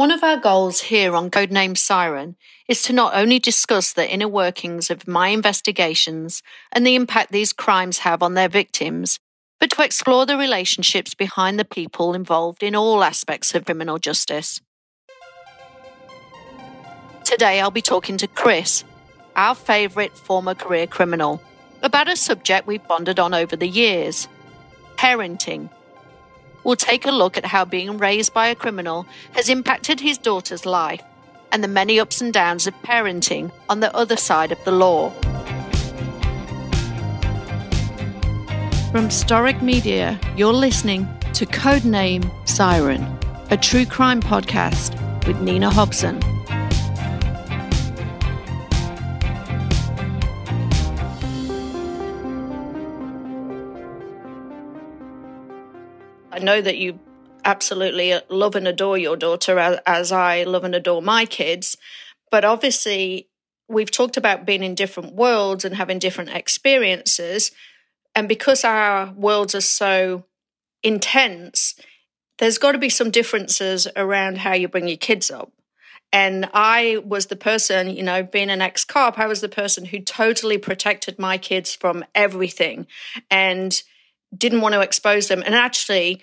One of our goals here on Codename Siren is to not only discuss the inner workings of my investigations and the impact these crimes have on their victims, but to explore the relationships behind the people involved in all aspects of criminal justice. Today I'll be talking to Chris, our favourite former career criminal, about a subject we've bonded on over the years parenting we'll take a look at how being raised by a criminal has impacted his daughter's life and the many ups and downs of parenting on the other side of the law. From Storic Media, you're listening to Codename Siren, a true crime podcast with Nina Hobson. Know that you absolutely love and adore your daughter as, as I love and adore my kids. But obviously, we've talked about being in different worlds and having different experiences. And because our worlds are so intense, there's got to be some differences around how you bring your kids up. And I was the person, you know, being an ex cop, I was the person who totally protected my kids from everything. And didn't want to expose them. And actually,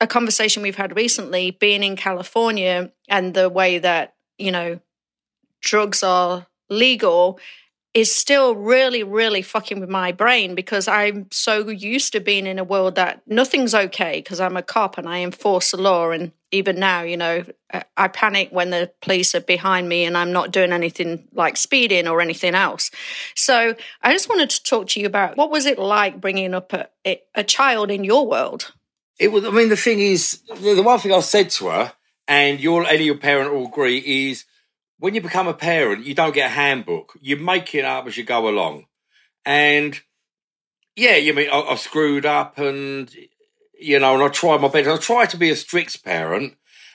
a conversation we've had recently, being in California and the way that, you know, drugs are legal is still really, really fucking with my brain because I'm so used to being in a world that nothing's okay because I'm a cop and I enforce the law. And even now, you know, I panic when the police are behind me and I'm not doing anything like speeding or anything else. So I just wanted to talk to you about what was it like bringing up a, a child in your world? It was, I mean, the thing is, the one thing I said to her, and your any of your parent will agree, is when you become a parent, you don't get a handbook. You make it up as you go along. And yeah, you mean I, I screwed up and you know, and I tried my best. I tried to be a strict parent,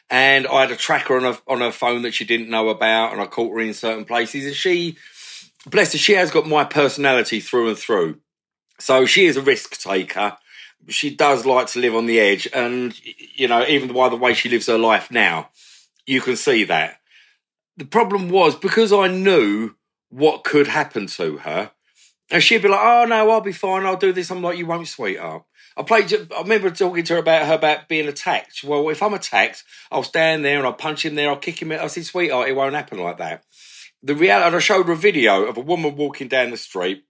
and I had a tracker on her on her phone that she didn't know about, and I caught her in certain places. And she, bless her, she has got my personality through and through. So she is a risk taker. She does like to live on the edge, and you know, even by the way she lives her life now, you can see that the problem was because I knew what could happen to her, and she'd be like, "Oh no, I'll be fine. I'll do this." I'm like, "You won't, sweetheart." I played. I remember talking to her about her about being attacked. Well, if I'm attacked, I'll stand there and I'll punch him there. I'll kick him. I said, "Sweetheart, it won't happen like that." The reality, and I showed her a video of a woman walking down the street,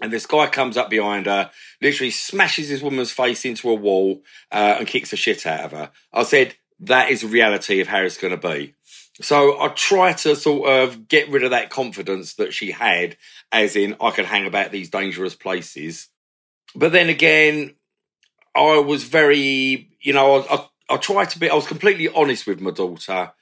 and this guy comes up behind her, literally smashes this woman's face into a wall, uh, and kicks the shit out of her. I said, "That is the reality of how it's going to be." So I try to sort of get rid of that confidence that she had, as in I could hang about these dangerous places. But then again, I was very, you know, I, I, I tried to be, I was completely honest with my daughter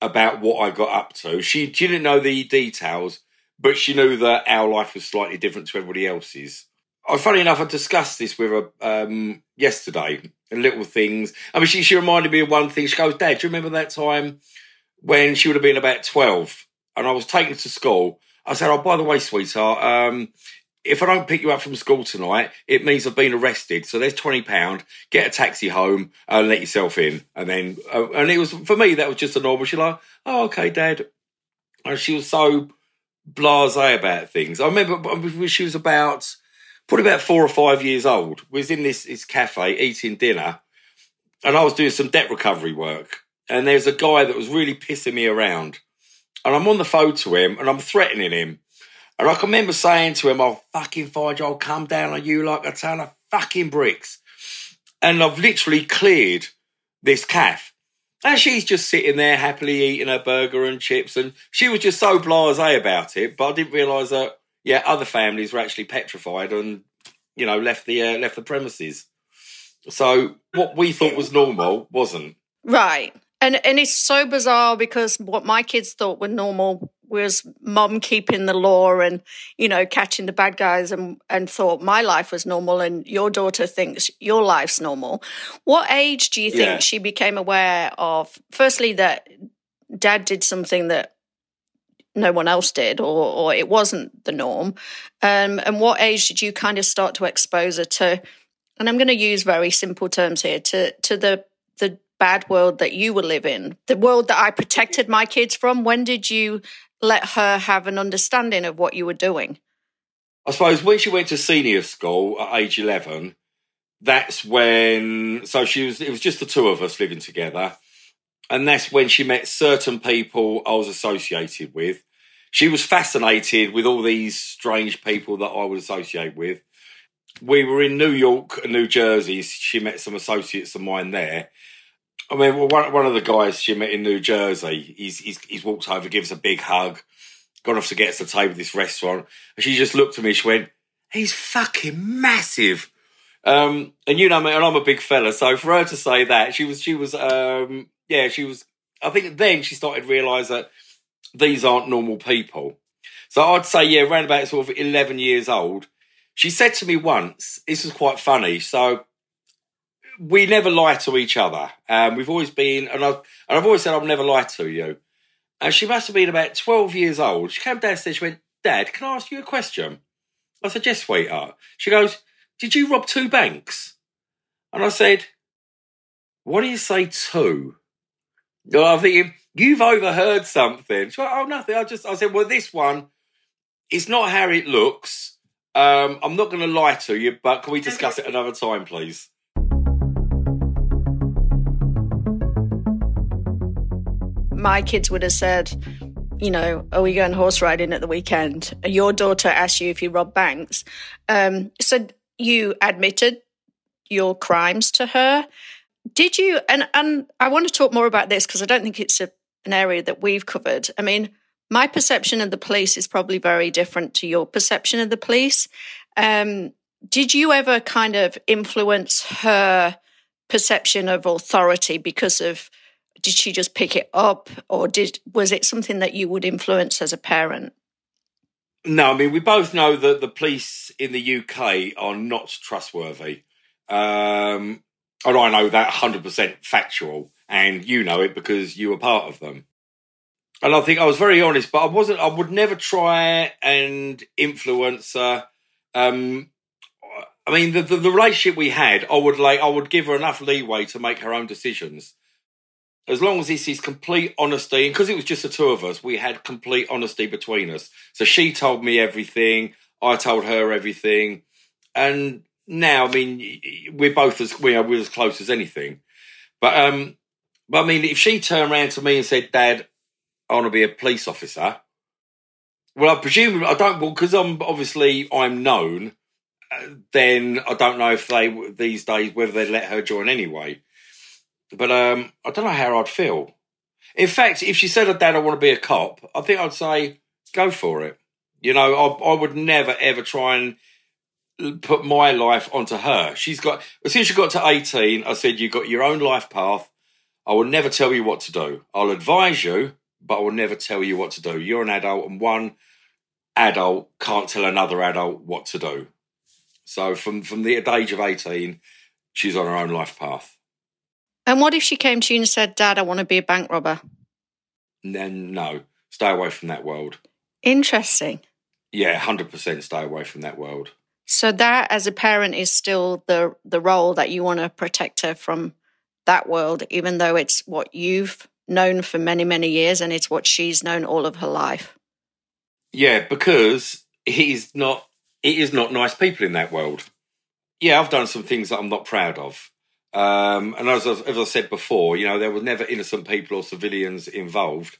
about what I got up to. She, she didn't know the details, but she knew that our life was slightly different to everybody else's. I, funny enough, I discussed this with her um, yesterday little things. I mean, she, she reminded me of one thing. She goes, Dad, do you remember that time when she would have been about 12 and I was taken to school. I said, Oh, by the way, sweetheart, um, if I don't pick you up from school tonight, it means I've been arrested. So there's twenty pound. Get a taxi home and let yourself in. And then, uh, and it was for me that was just a normal. She's like, "Oh, okay, Dad." And she was so blasé about things. I remember when she was about probably about four or five years old. Was in this this cafe eating dinner, and I was doing some debt recovery work and there's a guy that was really pissing me around. And I'm on the phone to him and I'm threatening him. And I can remember saying to him, I'll fucking find you, I'll come down on you like a ton of fucking bricks. And I've literally cleared this calf. And she's just sitting there happily eating her burger and chips. And she was just so blase about it. But I didn't realise that, yeah, other families were actually petrified and, you know, left the, uh, left the premises. So what we thought was normal wasn't. Right. And and it's so bizarre because what my kids thought were normal was mom keeping the law and you know catching the bad guys and and thought my life was normal and your daughter thinks your life's normal. What age do you think yeah. she became aware of firstly that dad did something that no one else did or or it wasn't the norm? Um, and what age did you kind of start to expose her to and I'm going to use very simple terms here to to the the bad world that you were living, the world that I protected my kids from? When did you let her have an understanding of what you were doing? I suppose when she went to senior school at age 11, that's when, so she was, it was just the two of us living together. And that's when she met certain people I was associated with. She was fascinated with all these strange people that I would associate with. We were in New York and New Jersey. She met some associates of mine there. I mean, one, one of the guys she met in New Jersey, he's, he's, he's walked over, gives a big hug, gone off to get us a table at this restaurant. And she just looked at me, she went, he's fucking massive. Um, and you know, me, and I'm a big fella, so for her to say that, she was, she was, um, yeah, she was. I think then she started to realise that these aren't normal people. So I'd say, yeah, around about sort of 11 years old, she said to me once, this was quite funny. So we never lie to each other. Um, we've always been, and I've, and I've always said I'll never lie to you. And she must have been about 12 years old. She came downstairs, she went, Dad, can I ask you a question? I said, Yes, sweetheart. She goes, Did you rob two banks? And I said, What do you say, two? No, I'm thinking, You've overheard something. She went, Oh, nothing. I just, I said, Well, this one, it's not how it looks. Um, I'm not going to lie to you, but can we discuss it another time, please? My kids would have said, you know, are we going horse riding at the weekend? Your daughter asked you if you robbed banks. Um, so you admitted your crimes to her. Did you? And and I want to talk more about this because I don't think it's a, an area that we've covered. I mean, my perception of the police is probably very different to your perception of the police. Um, did you ever kind of influence her perception of authority because of? Did she just pick it up, or did was it something that you would influence as a parent? No, I mean we both know that the police in the UK are not trustworthy. Um, and I know that 100% factual, and you know it because you were part of them. And I think I was very honest, but I wasn't, I would never try and influence her. Um, I mean, the, the, the relationship we had, I would like, I would give her enough leeway to make her own decisions. As long as this is complete honesty, and because it was just the two of us, we had complete honesty between us. So she told me everything, I told her everything, and now, I mean, we're both as we are we're as close as anything. But um, but I mean, if she turned around to me and said, "Dad, I want to be a police officer," well, I presume I don't. Well, because I'm obviously I'm known. Uh, then I don't know if they these days whether they'd let her join anyway. But um, I don't know how I'd feel. In fact, if she said, "Dad, I want to be a cop," I think I'd say, "Go for it." You know, I, I would never ever try and put my life onto her. She's got as soon as she got to 18, I said, You've got your own life path. I will never tell you what to do. I'll advise you, but I will never tell you what to do. You're an adult, and one adult can't tell another adult what to do. So from from the age of 18, she's on her own life path. And what if she came to you and said, Dad, I want to be a bank robber? Then no. Stay away from that world. Interesting. Yeah, 100% stay away from that world. So that as a parent is still the the role that you want to protect her from that world, even though it's what you've known for many, many years and it's what she's known all of her life. Yeah, because he's not it is not nice people in that world. Yeah, I've done some things that I'm not proud of. Um, and as, as I said before, you know, there were never innocent people or civilians involved.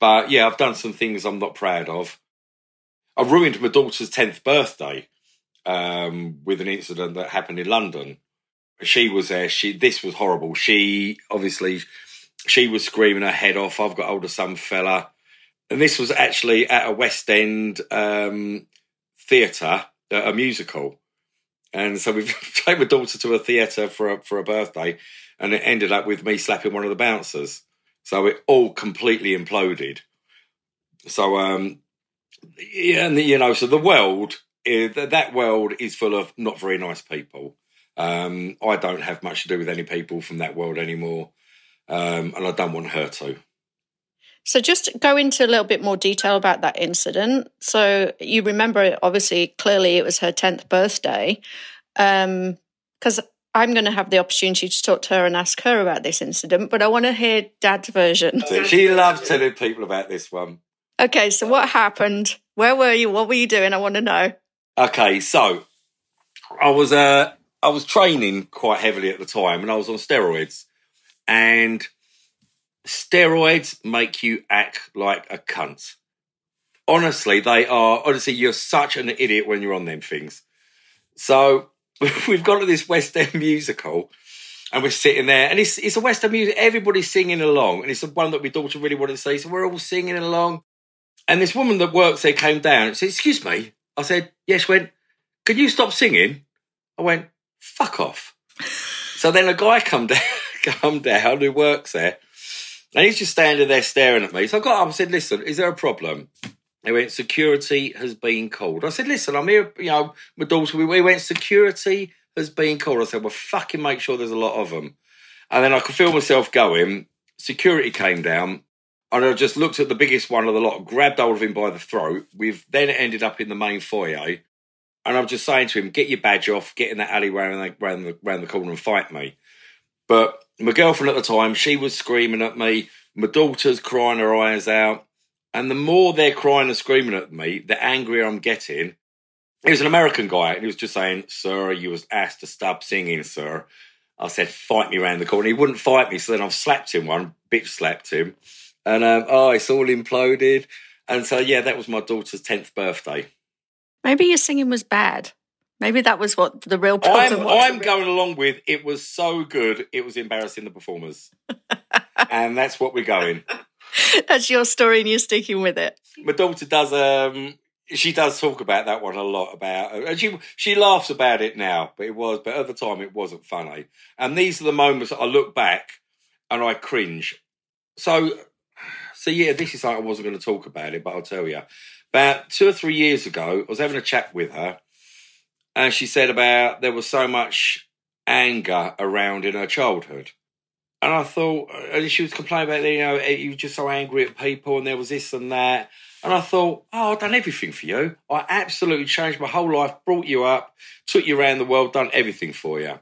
But yeah, I've done some things I'm not proud of. I ruined my daughter's 10th birthday um, with an incident that happened in London. She was there. She this was horrible. She obviously she was screaming her head off. I've got hold of some fella, and this was actually at a West End um, theatre, a musical. And so we've taken my daughter to a theatre for a, for a birthday, and it ended up with me slapping one of the bouncers. So it all completely imploded. So um, yeah, and the, you know, so the world that world is full of not very nice people. Um, I don't have much to do with any people from that world anymore, um, and I don't want her to. So, just go into a little bit more detail about that incident. So, you remember, obviously, clearly it was her 10th birthday. Because um, I'm going to have the opportunity to talk to her and ask her about this incident, but I want to hear Dad's version. She loves telling people about this one. Okay, so what happened? Where were you? What were you doing? I want to know. Okay, so I was uh I was training quite heavily at the time, and I was on steroids, and steroids make you act like a cunt. Honestly, they are. Honestly, you're such an idiot when you're on them things. So we've gone to this West End musical, and we're sitting there, and it's it's a West End music. Everybody's singing along, and it's the one that my daughter really wanted to see. So we're all singing along, and this woman that works there came down and said, "Excuse me." I said, "Yes." Went, "Can you stop singing?" I went, "Fuck off." so then a guy come down, come down who works there, and he's just standing there staring at me. So I got up and said, "Listen, is there a problem?" He went, security has been called. I said, listen, I'm here, you know, my daughter, we, we went, security has been called. I said, well, fucking make sure there's a lot of them. And then I could feel myself going. Security came down, and I just looked at the biggest one of the lot, grabbed hold of him by the throat. We've then ended up in the main foyer. And I'm just saying to him, get your badge off, get in that alley around the, around the, around the corner and fight me. But my girlfriend at the time, she was screaming at me. My daughter's crying her eyes out. And the more they're crying and screaming at me, the angrier I'm getting. He was an American guy, and he was just saying, Sir, you was asked to stop singing, sir. I said, fight me round the corner. He wouldn't fight me, so then I've slapped him one, bitch slapped him. And um, oh, it's all imploded. And so, yeah, that was my daughter's 10th birthday. Maybe your singing was bad. Maybe that was what the real problem I'm, was. I'm going along with it was so good, it was embarrassing the performers. and that's what we're going. That's your story and you're sticking with it. My daughter does um she does talk about that one a lot about and she she laughs about it now, but it was but at the time it wasn't funny. And these are the moments that I look back and I cringe. So so yeah, this is like I wasn't going to talk about it, but I'll tell you. About two or three years ago, I was having a chat with her, and she said about there was so much anger around in her childhood. And I thought, and she was complaining about, you know, eh, you were just so angry at people, and there was this and that. And I thought, oh, I've done everything for you. I absolutely changed my whole life, brought you up, took you around the world, done everything for you.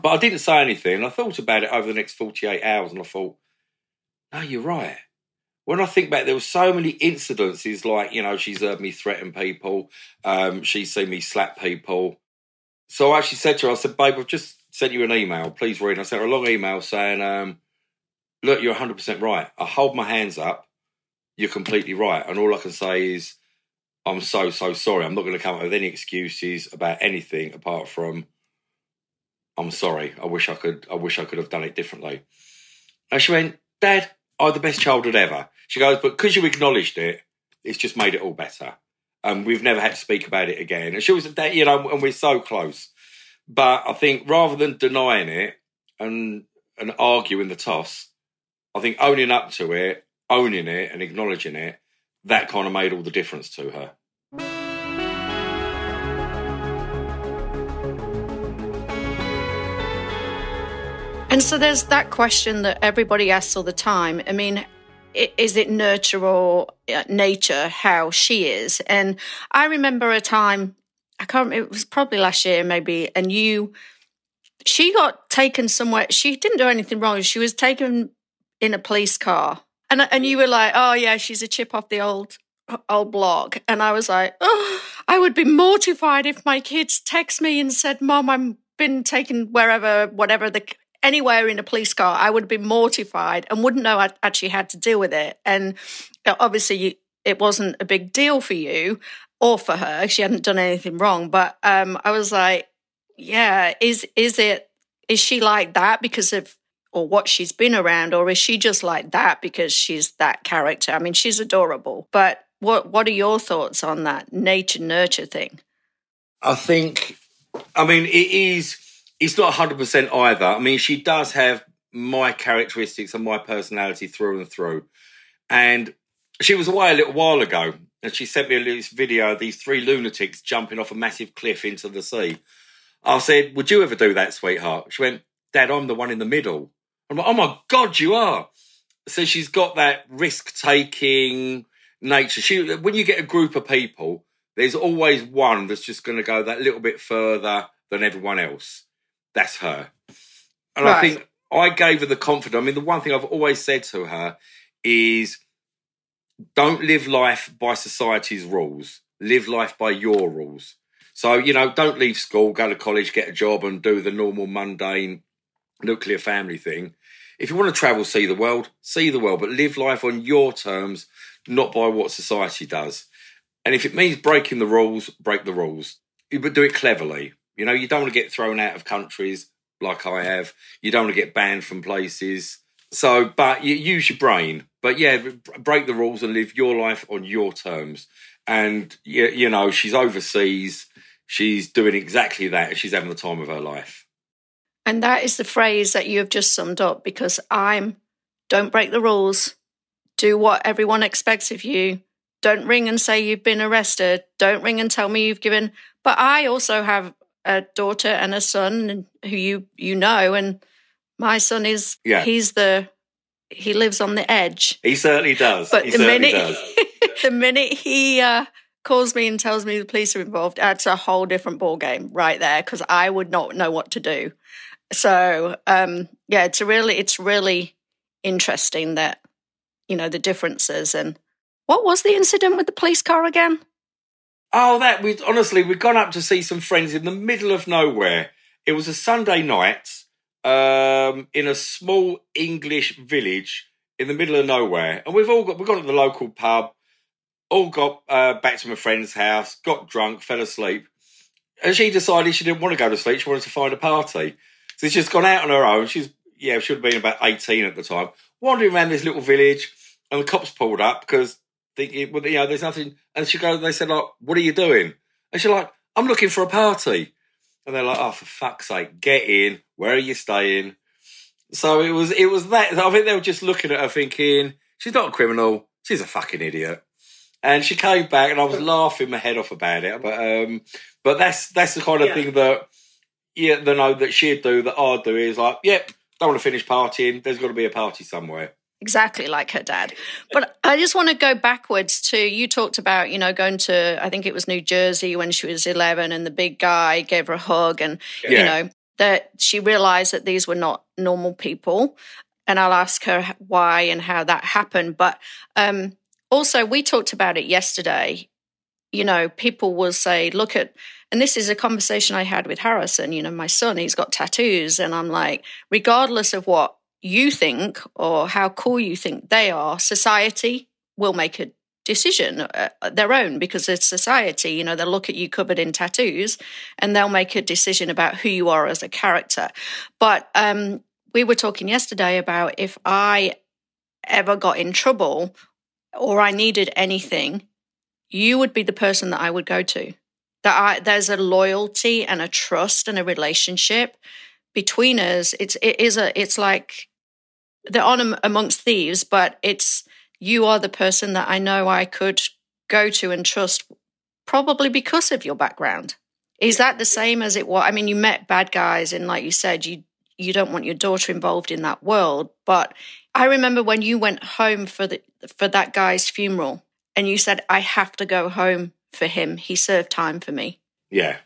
But I didn't say anything. I thought about it over the next 48 hours, and I thought, no, you're right. When I think back, there were so many incidences like, you know, she's heard me threaten people, um, she's seen me slap people. So I actually said to her, I said, babe, I've just sent you an email. Please read. I sent her a long email saying, um, "Look, you're 100 percent right. I hold my hands up. You're completely right, and all I can say is." I'm so so sorry. I'm not going to come up with any excuses about anything apart from I'm sorry. I wish I could. I wish I could have done it differently. And she went, Dad, I'm the best childhood ever. She goes, but because you acknowledged it, it's just made it all better. And we've never had to speak about it again. And she was, that, you know, and we're so close. But I think rather than denying it and and arguing the toss, I think owning up to it, owning it, and acknowledging it, that kind of made all the difference to her. And so there's that question that everybody asks all the time. I mean, is it nurture or uh, nature how she is? And I remember a time I can't. It was probably last year, maybe. And you, she got taken somewhere. She didn't do anything wrong. She was taken in a police car, and and you were like, "Oh yeah, she's a chip off the old old block." And I was like, "Oh, I would be mortified if my kids text me and said, "Mom, I'm been taken wherever, whatever the." Anywhere in a police car, I would have been mortified and wouldn't know I actually had to deal with it. And uh, obviously, it wasn't a big deal for you or for her. She hadn't done anything wrong. But um, I was like, yeah, is is it is she like that because of or what she's been around, or is she just like that because she's that character? I mean, she's adorable. But what what are your thoughts on that nature nurture thing? I think, I mean, it is. It's not hundred percent either. I mean, she does have my characteristics and my personality through and through. And she was away a little while ago, and she sent me a this video of these three lunatics jumping off a massive cliff into the sea. I said, Would you ever do that, sweetheart? She went, Dad, I'm the one in the middle. I'm like, Oh my God, you are. So she's got that risk taking nature. She, when you get a group of people, there's always one that's just going to go that little bit further than everyone else. That's her. And Right. I think I gave her the confidence. I mean, the one thing I've always said to her is don't live life by society's rules. Live life by your rules. So, you know, don't leave school, go to college, get a job, and do the normal mundane nuclear family thing. If you want to travel, see the world, see the world, but live life on your terms, not by what society does. And if it means breaking the rules, break the rules. But do it cleverly. You know, you don't want to get thrown out of countries like I have. You don't want to get banned from places. So, but you use your brain. But yeah, break the rules and live your life on your terms. And you, you know, she's overseas. She's doing exactly that. She's having the time of her life. And that is the phrase that you have just summed up because I'm don't break the rules, do what everyone expects of you. Don't ring and say you've been arrested. Don't ring and tell me you've given. But I also have a daughter and a son who you you know, and my son is Yeah. he's the he lives on the edge. He certainly does. But he the certainly minute does. the minute he uh, calls me and tells me the police are involved, that's a whole different ball game right there because I would not know what to do. So um, yeah, it's a really it's really interesting that you know the differences and what was the incident with the police car again? Oh, that we honestly we'd gone up to see some friends in the middle of nowhere. It was a Sunday night um, in a small English village in the middle of nowhere, and we've all got we've gone to the local pub, all got uh, back to my friend's house, got drunk, fell asleep, and she decided she didn't want to go to sleep. She wanted to find a party, so she's just gone out on her own. She's yeah, she would have been about eighteen at the time, wandering around this little village, and the cops pulled up because thinking, well, you know, there's nothing. And she goes, they said, like, what are you doing? And she's like, I'm looking for a party. And they're like, oh, for fuck's sake, get in. Where are you staying? So it was, it was that. I think they were just looking at her thinking, she's not a criminal. She's a fucking idiot. And she came back, and I was laughing my head off about it. But um, but that's that's the kind of Yeah. thing that yeah, the know that she'd do that I'd do is like, yep, don't want to finish partying. There's got to be a party somewhere. Exactly like her dad. But I just want to go backwards to you talked about, you know, going to, I think it was New Jersey when she was 11 and the big guy gave her a hug and, you know, that she realized that these were not normal people. And I'll ask her why and how that happened. But um, also, we talked about it yesterday. You know, people will say, look at, and this is a conversation I had with Harrison, you know, my son, he's got tattoos. And I'm like, regardless of what you think or how cool you think they are, society will make a decision uh, their own because it's society. You know, they'll look at you covered in tattoos and they'll make a decision about who you are as a character. But um, we were talking yesterday about if I ever got in trouble or I needed anything, you would be the person that I would go to. That I, there's a loyalty and a trust and a relationship between us. It's it is a it's like they're on amongst thieves, but it's you are the person that I know I could go to and trust, probably because of your background. Is that the same as it was? I mean, you met bad guys, and like you said, you you don't want your daughter involved in that world. But I remember when you went home for the for that guy's funeral, and you said, "I have to go home for him. He served time for me." Yeah.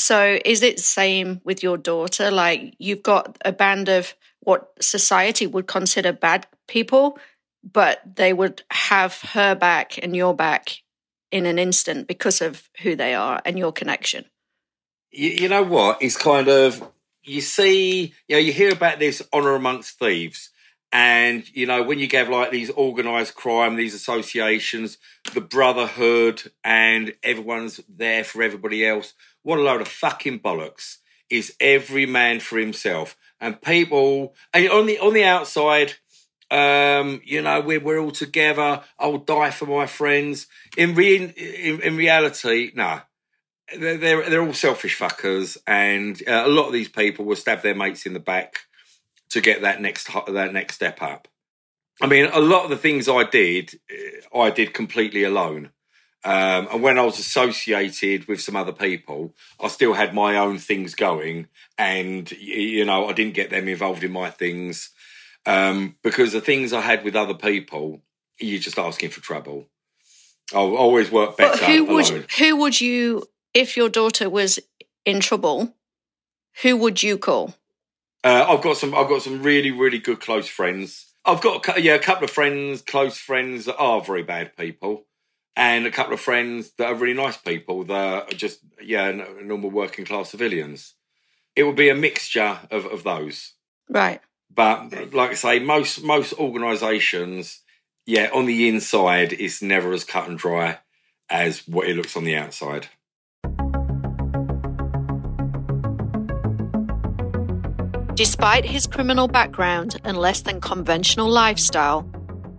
So is it the same with your daughter? Like you've got a band of what society would consider bad people, but they would have her back and your back in an instant because of who they are and your connection. you, you know what? It's kind of you see, you know, you hear about this honor amongst thieves, and you know when you get like these organized crime, these associations, the brotherhood, and everyone's there for everybody else. What a load of fucking bollocks! Is every man for himself, and people, and on the on the outside. Um, you know, we're we're all together. I'll die for my friends. In re- in, in reality, no, they're, they're they're all selfish fuckers, and uh, a lot of these people will stab their mates in the back to get that next that next step up. I mean, a lot of the things I did, I did completely alone. Um, and when I was associated with some other people, I still had my own things going, and you know, I didn't get them involved in my things um, because the things I had with other people, you're just asking for trouble. I'll always work better But who alone. would who would you if your daughter was in trouble? who would you call? Uh, I've got some. I've got some really, really good close friends. I've got yeah, a couple of friends, close friends that are very bad people, and a couple of friends that are really nice people that are just yeah, normal working class civilians. It would be a mixture of, of those. Right. But like I say, most most organisations, yeah, on the inside, it's never as cut and dry as what it looks on the outside. Despite his criminal background and less than conventional lifestyle,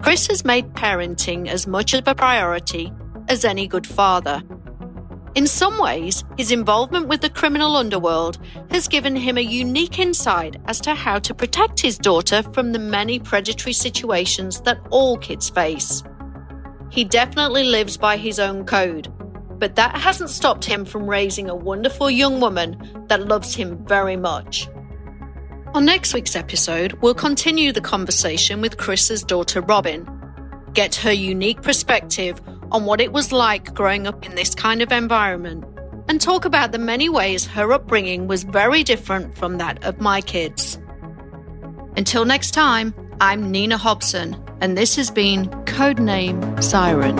Chris has made parenting as much of a priority as any good father. In some ways, his involvement with the criminal underworld has given him a unique insight as to how to protect his daughter from the many predatory situations that all kids face. He definitely lives by his own code, but that hasn't stopped him from raising a wonderful young woman that loves him very much. On next week's episode, we'll continue the conversation with Chris's daughter Robin, get her unique perspective on what it was like growing up in this kind of environment, and talk about the many ways her upbringing was very different from that of my kids. Until next time, I'm Nina Hobson, and this has been Codename Siren.